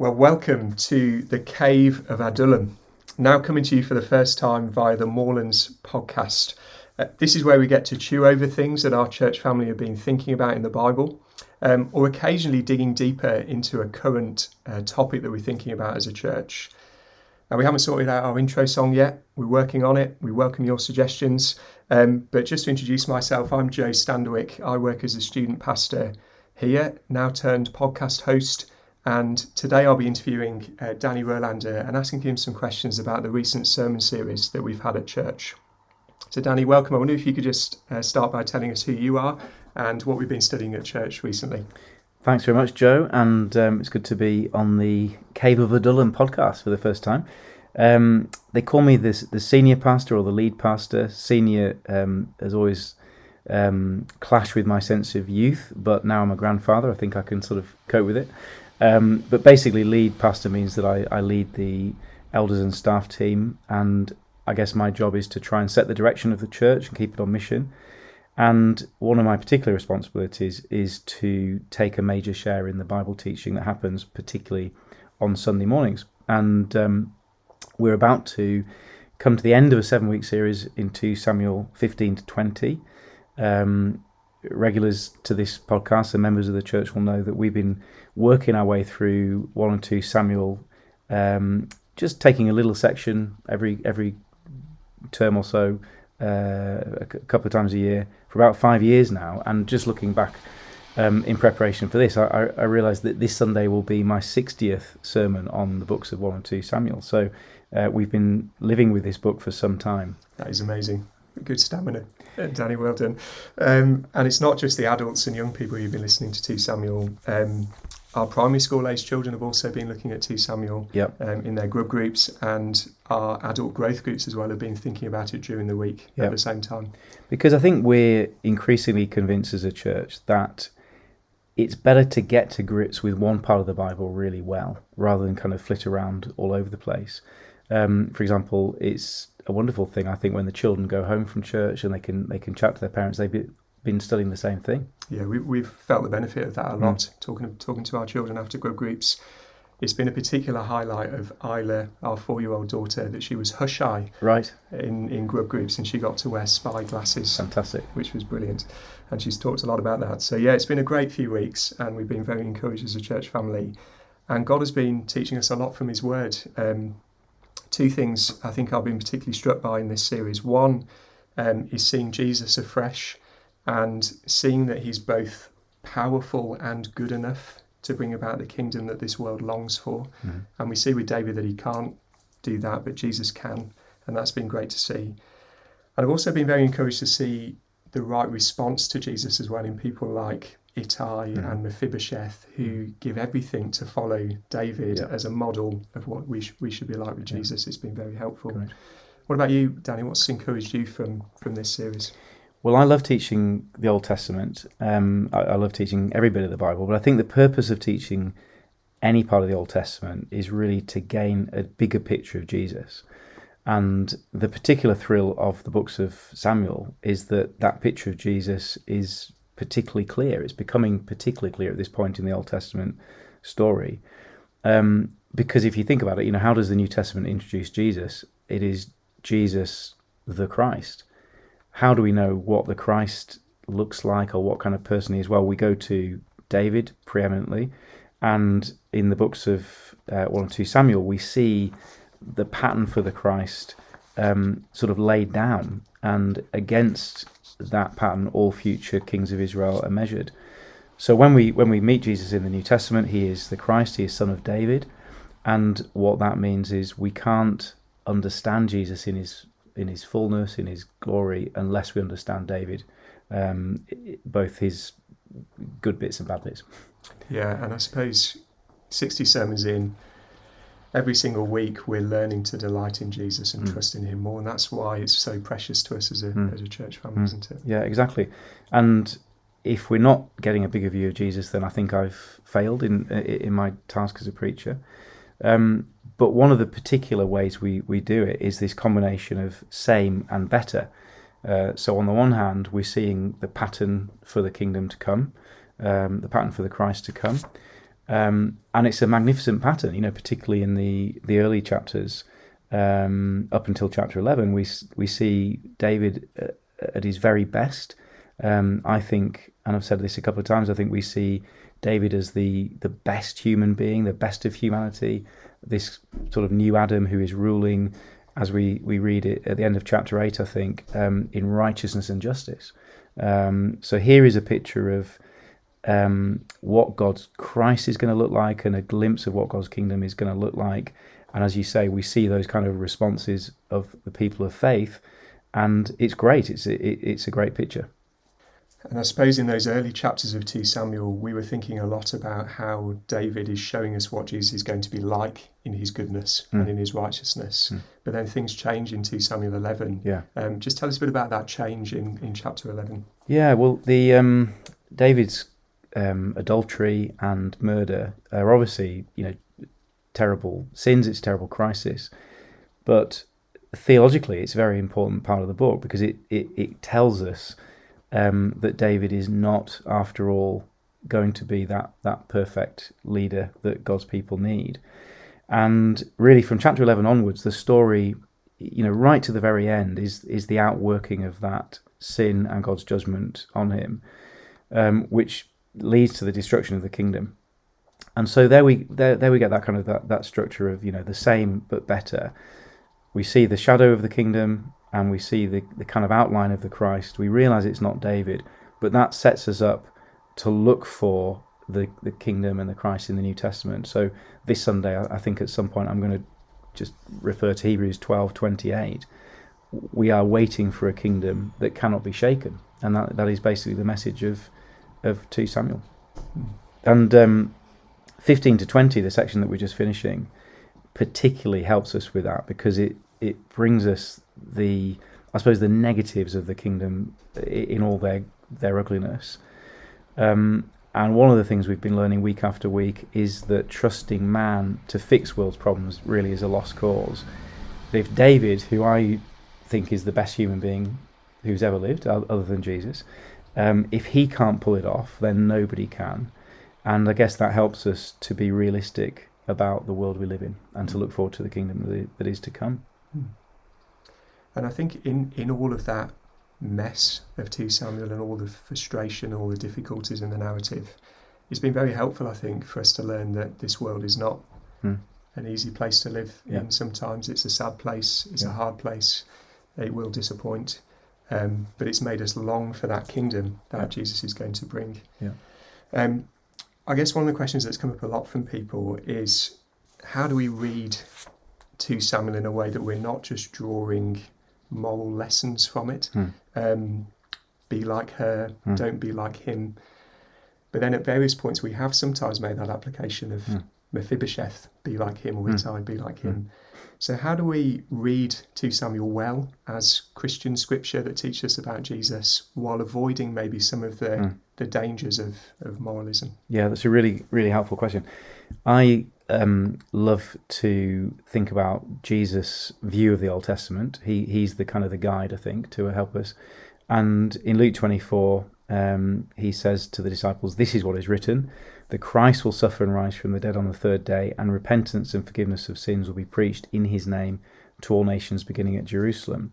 Well, welcome to the Cave of Adullam. Now coming to you for the first time via the Moorlands podcast. Uh, this is where we get to chew over things that our church family have been thinking about in the Bible, um, or occasionally digging deeper into a current uh, topic that we're thinking about as a church. Now, we haven't sorted out our intro song yet. We're working on it. We welcome your suggestions. Um, but just to introduce myself, I'm Joe Standwick. I work as a student pastor here, now turned podcast host and today I'll be interviewing uh, Danny Rolander and asking him some questions about the recent sermon series that we've had at church. So, Danny, welcome. I wonder if you could just uh, start by telling us who you are and what we've been studying at church recently. Thanks very much, Joe. And um, it's good to be on the Cave of Adullam podcast for the first time. Um, they call me this, the senior pastor or the lead pastor. Senior um, has always um, clashed with my sense of youth, but now I'm a grandfather. I think I can sort of cope with it. Um, but basically, lead pastor means that I, I lead the elders and staff team, and I guess my job is to try and set the direction of the church and keep it on mission. And one of my particular responsibilities is to take a major share in the Bible teaching that happens, particularly on Sunday mornings. And um, we're about to come to the end of a seven week series into Samuel 15 to 20. Um, regulars to this podcast and members of the church will know that we've been working our way through one and two Samuel, um, just taking a little section every every term or so, uh, a couple of times a year for about five years now, and just looking back. Um, in preparation for this, I, I, realised that this Sunday will be my 60th sermon on the books of 1 and 2 Samuel. So uh, we've been living with this book for some time. That is amazing. Good stamina. Danny, well done. Um, and it's not just the adults and young people you've been listening to 2 Samuel. Um, our primary school age children have also been looking at 2 Samuel yep. um, in their grub groups, and our adult growth groups as well have been thinking about it during the week yep. at the same time. Because I think we're increasingly convinced as a church that it's better to get to grips with one part of the Bible really well rather than kind of flit around all over the place. Um, for example, it's a wonderful thing, I think, when the children go home from church and they can they can chat to their parents. They've been studying the same thing. Yeah, we, we've felt the benefit of that a lot. Mm. Talking talking to our children after grub groups, it's been a particular highlight of Isla, our four-year-old daughter, that she was Hushai right in in grub groups, and she got to wear spy glasses. Fantastic, which was brilliant, and she's talked a lot about that. So yeah, it's been a great few weeks, and we've been very encouraged as a church family, and God has been teaching us a lot from His Word. Um, two things I think I've been particularly struck by in this series. One um, is seeing Jesus afresh and seeing that he's both powerful and good enough to bring about the kingdom that this world longs for. Mm-hmm. And we see with David that he can't do that, but Jesus can. And that's been great to see. And I've also been very encouraged to see the right response to Jesus as well in people like Ittai mm. and Mephibosheth, who mm. give everything to follow David yeah. as a model of what we, sh- we should be like with Jesus. It's been very helpful. Great. What about you, Danny? What's encouraged you from, from this series? Well, I love teaching the Old Testament. Um, I, I, love teaching every bit of the Bible, but I think the purpose of teaching any part of the Old Testament is really to gain a bigger picture of Jesus. And the particular thrill of the books of Samuel is that that picture of Jesus is particularly clear. It's becoming particularly clear at this point in the Old Testament story. Um, because if you think about it, you know, how does the New Testament introduce Jesus? It is Jesus the Christ. How do we know what the Christ looks like or what kind of person he is? Well, we go to David preeminently, and in the books of uh, 1 and 2 Samuel, we see the pattern for the Christ um, sort of laid down, and against that pattern all future kings of Israel are measured. So when we when we meet Jesus in the New Testament, he is the Christ, he is son of David, and what that means is we can't understand Jesus in his in his fullness, in his glory, unless we understand David, um, both his good bits and bad bits. Yeah, and I suppose sixty sermons in, every single week we're learning to delight in Jesus and mm. trust in Him more, and that's why it's so precious to us as a mm. as a church family, mm. isn't it? Yeah, exactly. And if we're not getting a bigger view of Jesus, then I think I've failed in in my task as a preacher. Um, but one of the particular ways we, we do it is this combination of same and better. Uh, so on the one hand, we're seeing the pattern for the kingdom to come, um, the pattern for the Christ to come, Um, and it's a magnificent pattern, you know, particularly in the, the early chapters um, up until chapter 11, we, we see David uh, at his very best. Um, I think, and I've said this a couple of times, I think we see David as the, the best human being, the best of humanity, this sort of new Adam who is ruling, as we, we read it at the end of chapter 8, I think, um, in righteousness and justice. Um, so here is a picture of um, what God's Christ is going to look like and a glimpse of what God's kingdom is going to look like. And as you say, we see those kind of responses of the people of faith, and it's great. It's it, it's a great picture. And I suppose in those early chapters of 2 Samuel, we were thinking a lot about how David is showing us what Jesus is going to be like in his goodness mm. and in his righteousness. Mm. But then things change in 2 Samuel 11. Yeah. Um, just tell us a bit about that change in, in chapter 11. Yeah, well, the um, David's um, adultery and murder are obviously, you know, terrible sins, it's a terrible crisis. But theologically, it's a very important part of the book because it, it, it tells us um, that David is not, after all, going to be that, that perfect leader that God's people need. And really, from chapter 11 onwards, the story, you know, right to the very end, is, is the outworking of that sin and God's judgment on him, um, which leads to the destruction of the kingdom. And so there we there, there we get that kind of that, that structure of you know the same but better. We see the shadow of the kingdom and we see the, the kind of outline of the Christ. We realize it's not David, but that sets us up to look for the, the kingdom and the Christ in the New Testament. So this Sunday, I, I think at some point I'm going to just refer to Hebrews 12 28. We are waiting for a kingdom that cannot be shaken. And that, that is basically the message of, of 2 Samuel. And um, 15 to 20, the section that we're just finishing, particularly helps us with that because it, it brings us the, I suppose, the negatives of the kingdom in all their, their ugliness. Um, and one of the things we've been learning week after week is that trusting man to fix world's problems really is a lost cause. If David, who I think is the best human being who's ever lived, other than Jesus, um, if he can't pull it off, then nobody can. And I guess that helps us to be realistic about the world we live in and to look forward to the kingdom that is to come. Hmm. And I think in, in all of that mess of 2 Samuel and all the frustration, all the difficulties in the narrative, it's been very helpful, I think, for us to learn that this world is not hmm. an easy place to live yeah. in. Sometimes it's a sad place, it's yeah. a hard place, it will disappoint. Um, but it's made us long for that kingdom that yeah. Jesus is going to bring. Yeah. Um, I guess one of the questions that's come up a lot from people is how do we read 2 Samuel in a way that we're not just drawing moral lessons from it? Hmm. Um, be like her, hmm. don't be like him. But then at various points, we have sometimes made that application of hmm. Mephibosheth, be like him, or hmm. Ittai, be like him. Hmm. So, how do we read 2 Samuel well as Christian scripture that teaches us about Jesus while avoiding maybe some of the, mm. the dangers of, of moralism? Yeah, that's a really, really helpful question. I um, love to think about Jesus' view of the Old Testament. He, he's the kind of the guide, I think, to help us. And in Luke 24, um, he says to the disciples, This is what is written that Christ will suffer and rise from the dead on the third day, and repentance and forgiveness of sins will be preached in his name to all nations beginning at Jerusalem.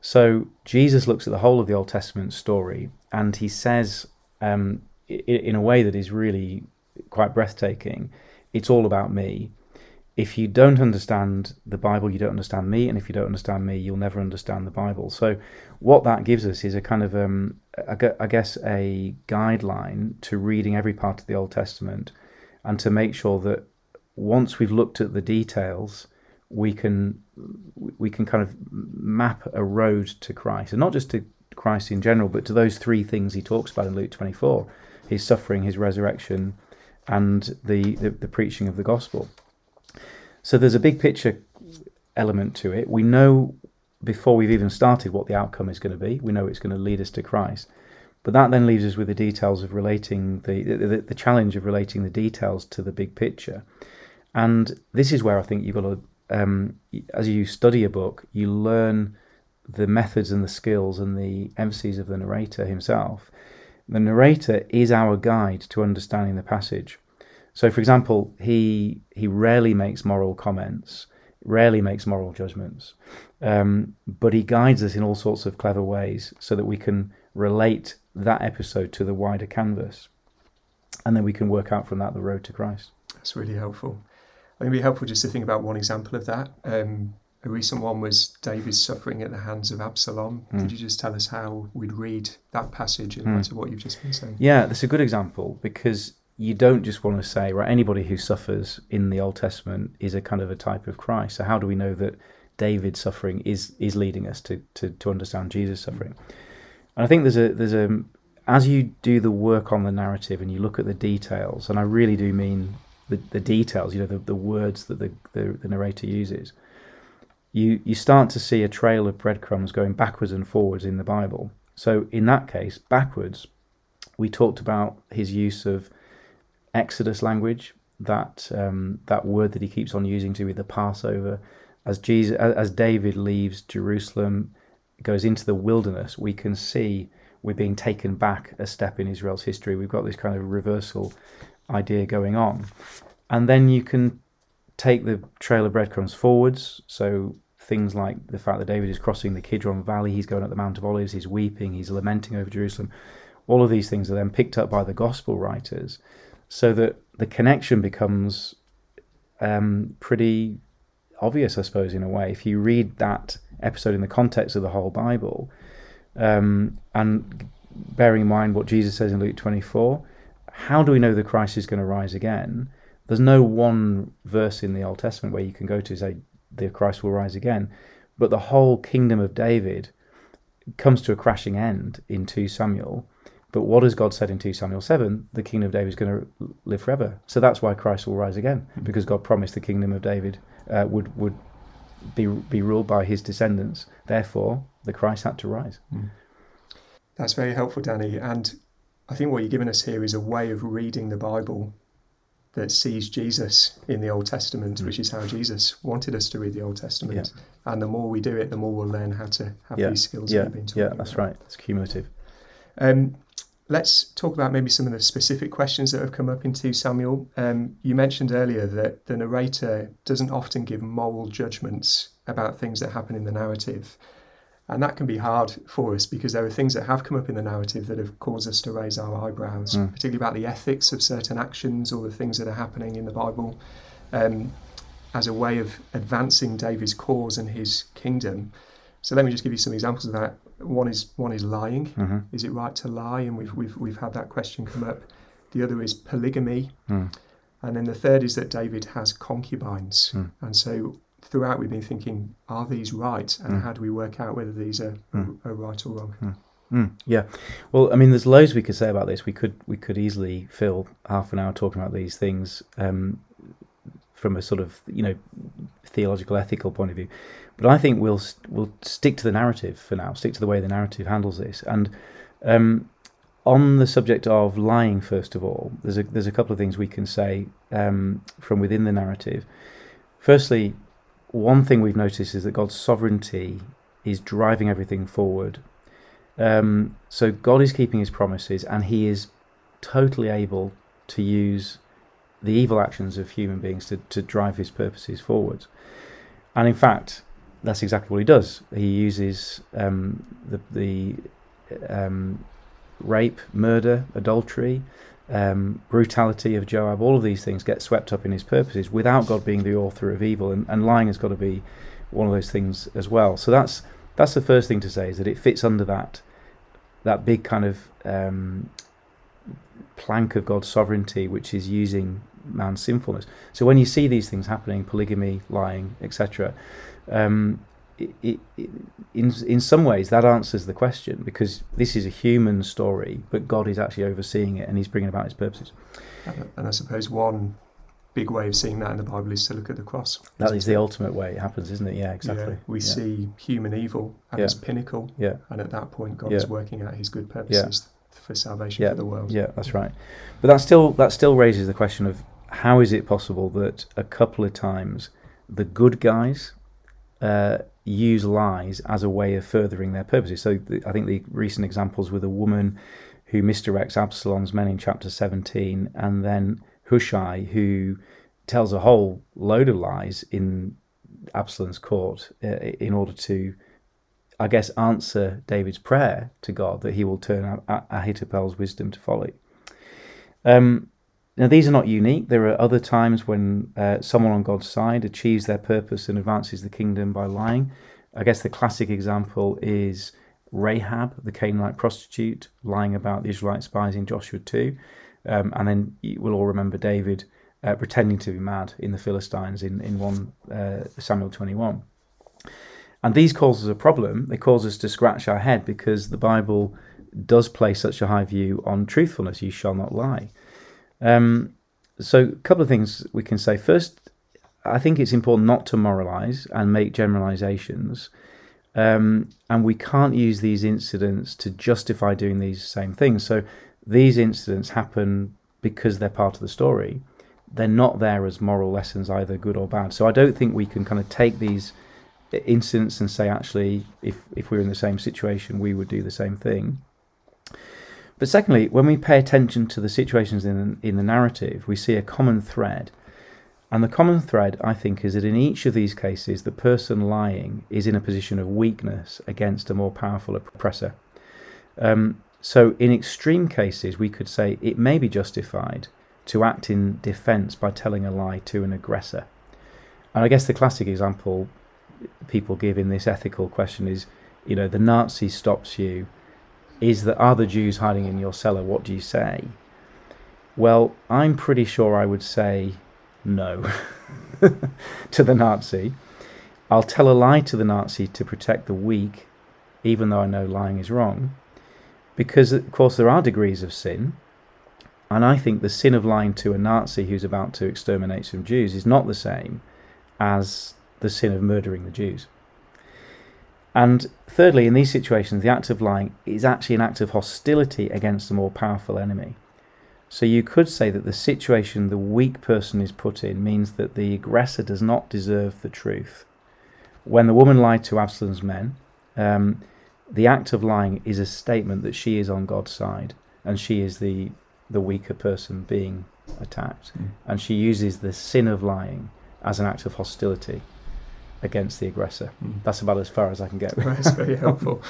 So Jesus looks at the whole of the Old Testament story and he says, um, in a way that is really quite breathtaking, it's all about me if you don't understand the Bible, you don't understand me, and if you don't understand me, you'll never understand the Bible. So, what that gives us is a kind of, um, I guess, a guideline to reading every part of the Old Testament, and to make sure that once we've looked at the details, we can we can kind of map a road to Christ, and not just to Christ in general, but to those three things he talks about in Luke twenty four: his suffering, his resurrection, and the, the, the preaching of the gospel. So there's a big picture element to it. We know before we've even started what the outcome is going to be. We know it's going to lead us to Christ. But that then leaves us with the details of relating the, the, the challenge of relating the details to the big picture. And this is where I think you've got to, um, as you study a book, you learn the methods and the skills and the emphases of the narrator himself. The narrator is our guide to understanding the passage. So, for example, he he rarely makes moral comments, rarely makes moral judgments, um, but he guides us in all sorts of clever ways so that we can relate that episode to the wider canvas, and then we can work out from that the road to Christ. That's really helpful. I think it'd be helpful just to think about one example of that. Um, a recent one was David's suffering at the hands of Absalom. Mm. Could you just tell us how we'd read that passage in mm. light of what you've just been saying? Yeah, that's a good example because you don't just want to say, right, anybody who suffers in the Old Testament is a kind of a type of Christ. So how do we know that David's suffering is is leading us to to, to understand Jesus' suffering? And I think there's a there's a as you do the work on the narrative and you look at the details, and I really do mean the, the details, you know, the, the words that the, the, the narrator uses, you, you start to see a trail of breadcrumbs going backwards and forwards in the Bible. So, in that case, backwards, we talked about his use of Exodus language, that um, that word that he keeps on using to be the Passover. As Jesus, as David leaves Jerusalem, goes into the wilderness, we can see we're being taken back a step in Israel's history. We've got this kind of reversal idea going on. And then you can take the trail of breadcrumbs forwards. So things like the fact that David is crossing the Kidron Valley, he's going up the Mount of Olives, he's weeping, he's lamenting over Jerusalem. All of these things are then picked up by the gospel writers so that the connection becomes um, pretty obvious, I suppose, in a way. If you read that episode in the context of the whole Bible, um, and bearing in mind what Jesus says in Luke 24, how do we know the Christ is going to rise again? There's no one verse in the Old Testament where you can go to say the Christ will rise again, but the whole kingdom of David comes to a crashing end in 2 Samuel. But what has God said in 2 Samuel 7? The kingdom of David is going to live forever. So that's why Christ will rise again, mm-hmm. because God promised the kingdom of David uh, would would be be ruled by his descendants. Therefore, the Christ had to rise. Mm. That's very helpful, Danny. And I think what you're giving us here is a way of reading the Bible that sees Jesus in the Old Testament, mm. which is how Jesus wanted us to read the Old Testament. Yeah. And the more we do it, the more we'll learn how to have yeah. these skills. Yeah, that been yeah, that's about. right. It's cumulative. Um, let's talk about maybe some of the specific questions that have come up in 2 Samuel. Um, you mentioned earlier that the narrator doesn't often give moral judgments about things that happen in the narrative. And that can be hard for us because there are things that have come up in the narrative that have caused us to raise our eyebrows, mm. particularly about the ethics of certain actions or the things that are happening in the Bible um, as a way of advancing David's cause and his kingdom. So let me just give you some examples of that. One is one is lying. Mm-hmm. Is it right to lie? And we've, we've we've had that question come up. The other is polygamy. Mm. And then the third is that David has concubines. Mm. And so throughout we've been thinking, are these right? And mm. how do we work out whether these are, mm. are, right or wrong? Mm. mm. yeah, well, I mean, there's loads we could say about this. We could we could easily fill half an hour talking about these things um, from a sort of you know theological, ethical point of view. But I think we'll we'll stick to the narrative for now. Stick to the way the narrative handles this. And um, on the subject of lying, first of all, there's a there's a couple of things we can say um, from within the narrative. Firstly, one thing we've noticed is that God's sovereignty is driving everything forward. Um, so God is keeping his promises and he is totally able to use the evil actions of human beings to, to drive his purposes forward. And in fact, that's exactly what he does. He uses um, the, the um, rape, murder, adultery, um, brutality of Joab, all of these things get swept up in his purposes without God being the author of evil, and, and lying has got to be one of those things as well. So that's that's the first thing to say is that it fits under that that big kind of um, plank of God's sovereignty, which is using man's sinfulness. So when you see these things happening, polygamy, lying, etc., um, it, it, in in some ways that answers the question because this is a human story, but God is actually overseeing it and He's bringing about His purposes. And I suppose one big way of seeing that in the Bible is to look at the cross. That is the ultimate way it happens, isn't it? Yeah, exactly. Yeah, we yeah. see human evil at yeah. its pinnacle, yeah. and at that point, God is working out His good purposes for salvation for the world. Yeah, that's right. But that still that still raises the question of how is it possible that a couple of times the good guys uh, use lies as a way of furthering their purposes. So the, I think the recent examples with a woman who misdirects Absalom's men in chapter 17 and then Hushai, who tells a whole load of lies in Absalom's court uh, in order to, I guess, answer David's prayer to God that he will turn Ah- Ahithophel's wisdom to folly. Um, now, these are not unique. There are other times when uh, someone on God's side achieves their purpose and advances the kingdom by lying. I guess the classic example is Rahab, the Canaanite prostitute, lying about the Israelite spies in Joshua 2. Um, and then we'll all remember David uh, pretending to be mad in the Philistines in, in 1 uh, Samuel 21. And these cause us a problem. They cause us to scratch our head because the Bible does place such a high view on truthfulness. You shall not lie. Um, so, a couple of things we can say. First, I think it's important not to moralize and make generalizations. Um, and we can't use these incidents to justify doing these same things. So, these incidents happen because they're part of the story. They're not there as moral lessons, either good or bad. So, I don't think we can kind of take these incidents and say, actually, if, if we we're in the same situation, we would do the same thing. But secondly, when we pay attention to the situations in, in the narrative, we see a common thread. And the common thread, I think, is that in each of these cases, the person lying is in a position of weakness against a more powerful oppressor. Um, so, in extreme cases, we could say it may be justified to act in defense by telling a lie to an aggressor. And I guess the classic example people give in this ethical question is you know, the Nazi stops you is that the Jews hiding in your cellar? What do you say? Well, I'm pretty sure I would say no to the Nazi. I'll tell a lie to the Nazi to protect the weak, even though I know lying is wrong. Because, of course, there are degrees of sin. And I think the sin of lying to a Nazi who's about to exterminate some Jews is not the same as the sin of murdering the Jews. And thirdly, in these situations, the act of lying is actually an act of hostility against a more powerful enemy. So you could say that the situation the weak person is put in means that the aggressor does not deserve the truth. When the woman lied to Absalom's men, um, the act of lying is a statement that she is on God's side and she is the the weaker person being attacked, Mm. and she uses the sin of lying as an act of hostility against the aggressor. Mm. That's about as far as I can get. That's very helpful,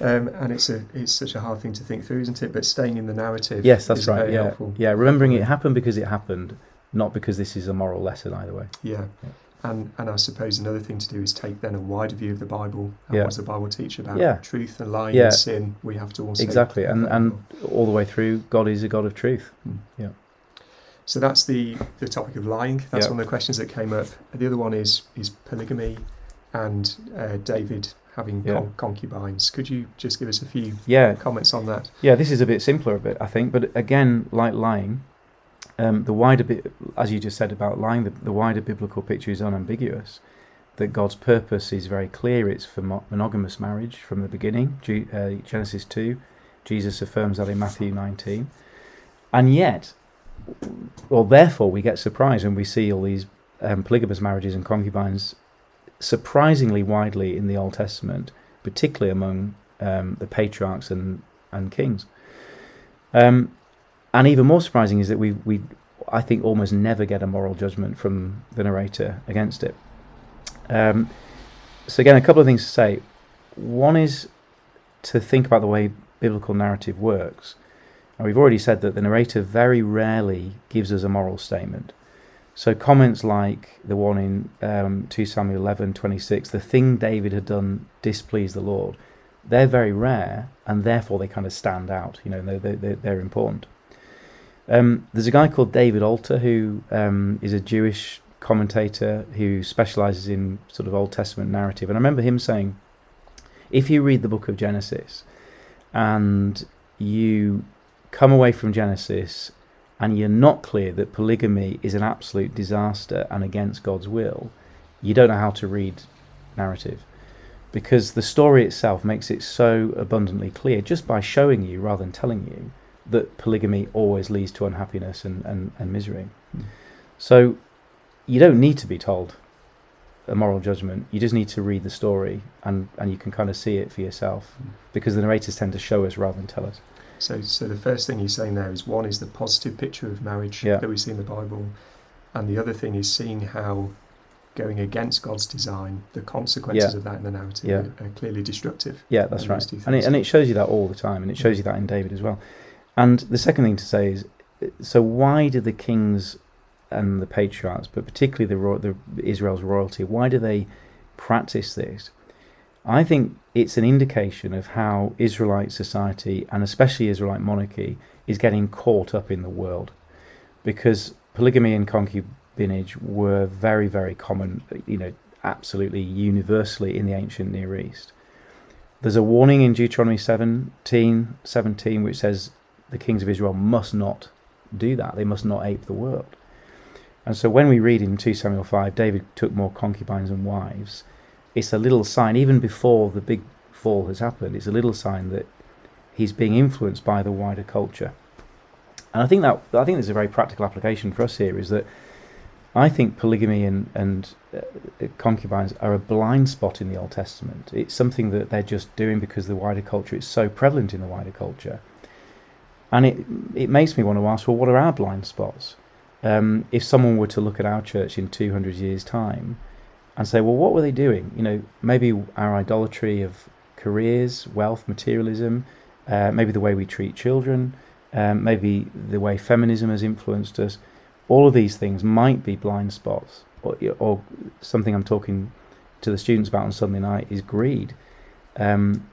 um, and it's a it's such a hard thing to think through, isn't it? But staying in the narrative, yes, that's is right. Very Yeah, helpful. yeah. Remembering it happened because it happened, not because this is a moral lesson either way. Yeah. Yeah. And, and I suppose another thing to do is take then a wider view of the Bible. And Yeah. what does the Bible teach about Yeah. truth and lying Yeah. and sin? We have to also Exactly, and and all the way through, God is a God of truth. So that's the the topic of lying. That's Yeah. one of the questions that came up. The other one is is polygamy, and uh, David having Yeah. con- concubines. Could you just give us a few Yeah, comments on that? Yeah, this is a bit simpler, a bit I think, but again, like lying, um, the wider bit, as you just said about lying, the, the wider biblical picture is unambiguous. That God's purpose is very clear. It's for mo- monogamous marriage from the beginning. Ge- uh, Genesis two, Jesus affirms that in Matthew nineteen, and yet, well, therefore, we get surprised when we see all these um, polygamous marriages and concubines surprisingly widely in the Old Testament, particularly among um, the patriarchs and and kings. Um, and even more surprising is that we, we, I think, almost never get a moral judgment from the narrator against it. Um, so, again, a couple of things to say. One is to think about the way biblical narrative works. And we've already said that the narrator very rarely gives us a moral statement. So, comments like the one in um, 2 Samuel 11 26, the thing David had done displeased the Lord, they're very rare and therefore they kind of stand out. You know, they're, they're, they're important. Um, there's a guy called David Alter who um, is a Jewish commentator who specializes in sort of Old Testament narrative. And I remember him saying, if you read the book of Genesis and you come away from Genesis and you're not clear that polygamy is an absolute disaster and against God's will, you don't know how to read narrative. Because the story itself makes it so abundantly clear just by showing you rather than telling you that polygamy always leads to unhappiness and, and, and misery. Mm. So you don't need to be told a moral judgment. You just need to read the story and, and you can kind of see it for yourself Mm. because the narrators tend to show us rather than tell us. So, so the first thing you're saying there is one is the positive picture of marriage Yeah. that we see in the Bible, and the other thing is seeing how going against God's design, the consequences Yeah. of that in the narrative Yeah. are, are clearly destructive. Yeah, that's right. And it, and it shows you that all the time, and it shows you that in David as well. And the second thing to say is, so why do the kings and the patriarchs, but particularly the, the Israel's royalty, why do they practice this? I think it's an indication of how Israelite society and especially Israelite monarchy is getting caught up in the world, because polygamy and concubinage were very, very common. You know, absolutely universally in the ancient Near East. There's a warning in Deuteronomy 17, 17 which says the kings of Israel must not do that. They must not ape the world. And so when we read in 2 Samuel 5, David took more concubines and wives, it's a little sign, even before the big fall has happened, it's a little sign that he's being influenced by the wider culture. And I think that I think there's a very practical application for us here is that I think polygamy and, and uh, concubines are a blind spot in the Old Testament. It's something that they're just doing because the wider culture is so prevalent in the wider culture. And it it makes me want to ask, well, what are our blind spots? Um, if someone were to look at our church in 200 years' time and say, well, what were they doing? You know, maybe our idolatry of careers, wealth, materialism, uh, maybe the way we treat children, um, maybe the way feminism has influenced us. All of these things might be blind spots, or, or something I'm talking to the students about on Sunday night is greed. Um,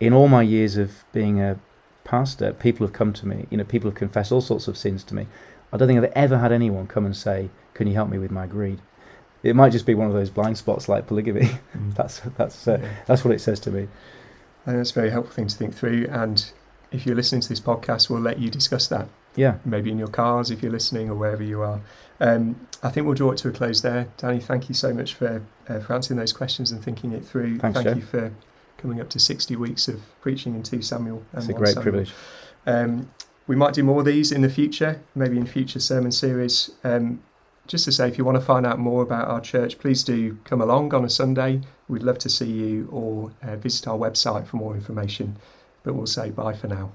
in all my years of being a pastor, people have come to me. You know, people have confessed all sorts of sins to me. I don't think I've ever had anyone come and say, "Can you help me with my greed?" It might just be one of those blind spots like polygamy. Mm. that's that's uh, Yeah. that's what it says to me. Think that's a very helpful thing to think through. And if you're listening to this podcast, we'll let you discuss that, Yeah, maybe in your cars if you're listening or wherever you are. Um, I think we'll draw it to a close there. Danny, thank you so much for, uh, for answering those questions and thinking it through. Thanks, thank Joe. you for coming up to 60 weeks of preaching in 2 Samuel. And it's a great Samuel. privilege. Um, we might do more of these in the future, maybe in future sermon series. Um, just to say, if you want to find out more about our church, please do come along on a Sunday. We'd love to see you or uh, visit our website for more information. But we'll say bye for now.